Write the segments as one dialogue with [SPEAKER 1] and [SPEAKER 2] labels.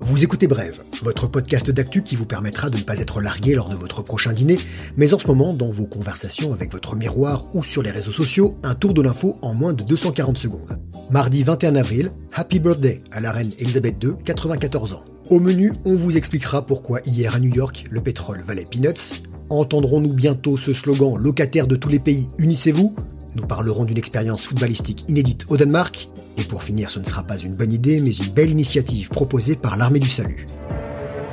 [SPEAKER 1] Vous écoutez Brève, votre podcast d'actu qui vous permettra de ne pas être largué lors de votre prochain dîner, mais en ce moment, dans vos conversations avec votre miroir ou sur les réseaux sociaux, un tour de l'info en moins de 240 secondes. Mardi 21 avril, Happy Birthday à la reine Elisabeth II, 94 ans. Au menu, on vous expliquera pourquoi hier à New York, le pétrole valait peanuts. Entendrons-nous bientôt ce slogan locataire de tous les pays, unissez-vous? Nous parlerons d'une expérience footballistique inédite au Danemark. Et pour finir, ce ne sera pas une bonne idée, mais une belle initiative proposée par l'armée du salut.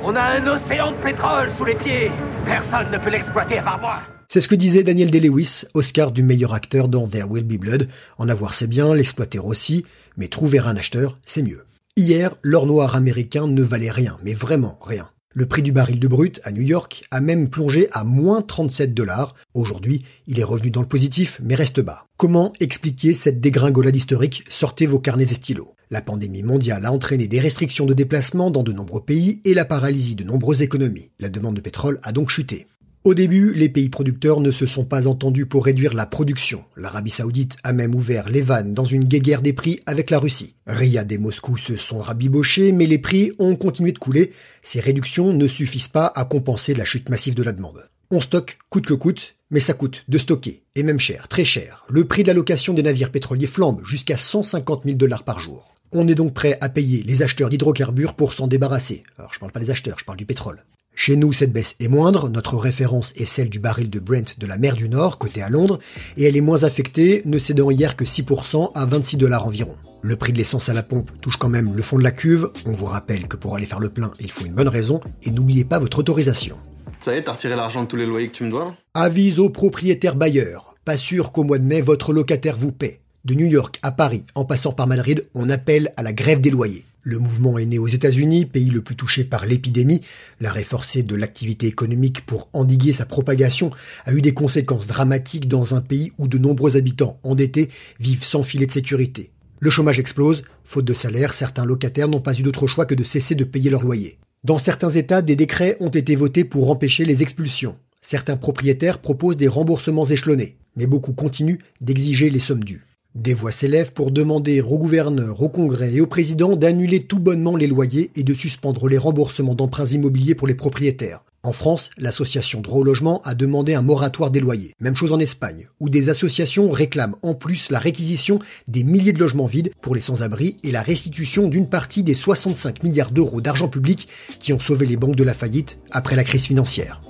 [SPEAKER 2] On a un océan de pétrole sous les pieds. Personne ne peut l'exploiter par moi.
[SPEAKER 1] C'est ce que disait Daniel Day-Lewis, Oscar du meilleur acteur dans There Will Be Blood. En avoir c'est bien, l'exploiter aussi, mais trouver un acheteur, c'est mieux. Hier, l'or noir américain ne valait rien, mais vraiment rien. Le prix du baril de brut à New York a même plongé à moins 37 dollars. Aujourd'hui, il est revenu dans le positif, mais reste bas. Comment expliquer cette dégringolade historique? Sortez vos carnets et stylos. La pandémie mondiale a entraîné des restrictions de déplacement dans de nombreux pays et la paralysie de nombreuses économies. La demande de pétrole a donc chuté. Au début, les pays producteurs ne se sont pas entendus pour réduire la production. L'Arabie Saoudite a même ouvert les vannes dans une guéguerre des prix avec la Russie. Riyad et Moscou se sont rabibochés, mais les prix ont continué de couler. Ces réductions ne suffisent pas à compenser la chute massive de la demande. On stocke coûte que coûte, mais ça coûte de stocker, et même cher, très cher. Le prix de la location des navires pétroliers flambe jusqu'à 150 000 dollars par jour. On est donc prêt à payer les acheteurs d'hydrocarbures pour s'en débarrasser. Alors je parle pas des acheteurs, je parle du pétrole. Chez nous, cette baisse est moindre, notre référence est celle du baril de Brent de la mer du Nord, côté à Londres, et elle est moins affectée, ne cédant hier que 6% à 26 dollars environ. Le prix de l'essence à la pompe touche quand même le fond de la cuve, on vous rappelle que pour aller faire le plein, il faut une bonne raison, et n'oubliez pas votre autorisation.
[SPEAKER 3] Ça y est, t'as retiré l'argent de tous les loyers que tu me dois
[SPEAKER 1] Avise aux propriétaires bailleurs, pas sûr qu'au mois de mai, votre locataire vous paie. De New York à Paris, en passant par Madrid, on appelle à la grève des loyers. Le mouvement est né aux États-Unis, pays le plus touché par l'épidémie. L'arrêt forcé de l'activité économique pour endiguer sa propagation a eu des conséquences dramatiques dans un pays où de nombreux habitants endettés vivent sans filet de sécurité. Le chômage explose, faute de salaire, certains locataires n'ont pas eu d'autre choix que de cesser de payer leur loyer. Dans certains États, des décrets ont été votés pour empêcher les expulsions. Certains propriétaires proposent des remboursements échelonnés, mais beaucoup continuent d'exiger les sommes dues. Des voix s'élèvent pour demander au gouverneur, au Congrès et au président d'annuler tout bonnement les loyers et de suspendre les remboursements d'emprunts immobiliers pour les propriétaires. En France, l'association Droit au logement a demandé un moratoire des loyers. Même chose en Espagne, où des associations réclament en plus la réquisition des milliers de logements vides pour les sans-abri et la restitution d'une partie des 65 milliards d'euros d'argent public qui ont sauvé les banques de la faillite après la crise financière.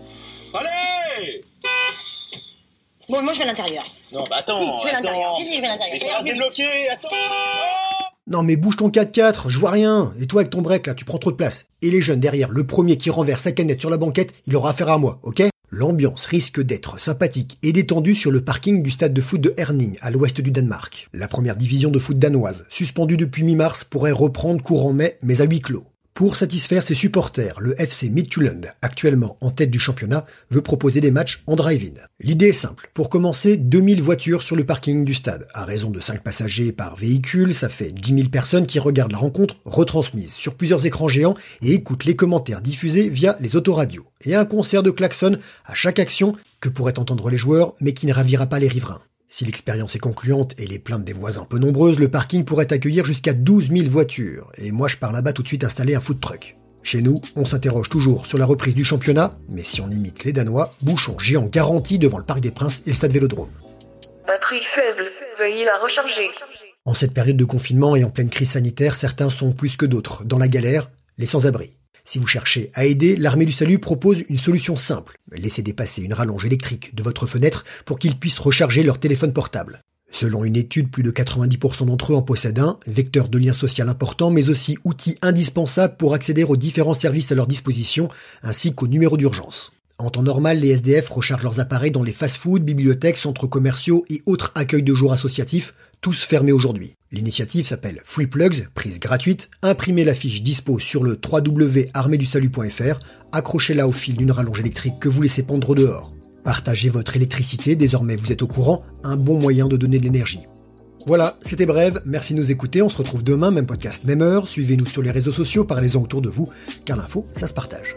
[SPEAKER 4] Bon, moi je vais à l'intérieur.
[SPEAKER 5] Non, bah attends.
[SPEAKER 4] Si, je vais à l'intérieur. Si, si, je vais à l'intérieur.
[SPEAKER 5] Mais
[SPEAKER 4] Ça
[SPEAKER 5] ça
[SPEAKER 4] ira
[SPEAKER 5] va se
[SPEAKER 4] mieux.
[SPEAKER 5] débloquer, attends.
[SPEAKER 1] Non mais bouge ton 4x4, je vois rien. Et toi avec ton break là, tu prends trop de place. Et les jeunes derrière, le premier qui renverse sa canette sur la banquette, il aura affaire à moi, ok? L'ambiance risque d'être sympathique et détendue sur le parking du stade de foot de Herning, à l'ouest du Danemark. La première division de foot danoise, suspendue depuis mi-mars, pourrait reprendre courant mai, mais à huis clos. Pour satisfaire ses supporters, le FC Midtjylland, actuellement en tête du championnat, veut proposer des matchs en drive-in. L'idée est simple. Pour commencer, 2000 voitures sur le parking du stade. À raison de 5 passagers par véhicule, ça fait 10 000 personnes qui regardent la rencontre retransmise sur plusieurs écrans géants et écoutent les commentaires diffusés via les autoradios. Et un concert de klaxon à chaque action que pourraient entendre les joueurs, mais qui ne ravira pas les riverains. Si l'expérience est concluante et les plaintes des voisins peu nombreuses, le parking pourrait accueillir jusqu'à 12 000 voitures. Et moi, je pars là-bas tout de suite installer un food truck. Chez nous, on s'interroge toujours sur la reprise du championnat, mais si on imite les Danois, bouchon géant garanti devant le Parc des Princes et le Stade Vélodrome.
[SPEAKER 6] Batterie faible, veuillez la recharger.
[SPEAKER 1] En cette période de confinement et en pleine crise sanitaire, certains sont plus que d'autres dans la galère, les sans-abri. Si vous cherchez à aider, l'armée du salut propose une solution simple. Laissez dépasser une rallonge électrique de votre fenêtre pour qu'ils puissent recharger leur téléphone portable. Selon une étude, plus de 90% d'entre eux en possèdent un, vecteur de lien social important, mais aussi outil indispensable pour accéder aux différents services à leur disposition, ainsi qu'aux numéros d'urgence. En temps normal, les SDF rechargent leurs appareils dans les fast-foods, bibliothèques, centres commerciaux et autres accueils de jour associatifs, tous fermés aujourd'hui. L'initiative s'appelle Free Plugs, prise gratuite. Imprimez la fiche dispo sur le www.armédusalut.fr, accrochez-la au fil d'une rallonge électrique que vous laissez pendre dehors. Partagez votre électricité, désormais vous êtes au courant, un bon moyen de donner de l'énergie. Voilà, c'était bref, merci de nous écouter, on se retrouve demain, même podcast, même heure, suivez-nous sur les réseaux sociaux, parlez-en autour de vous, car l'info, ça se partage.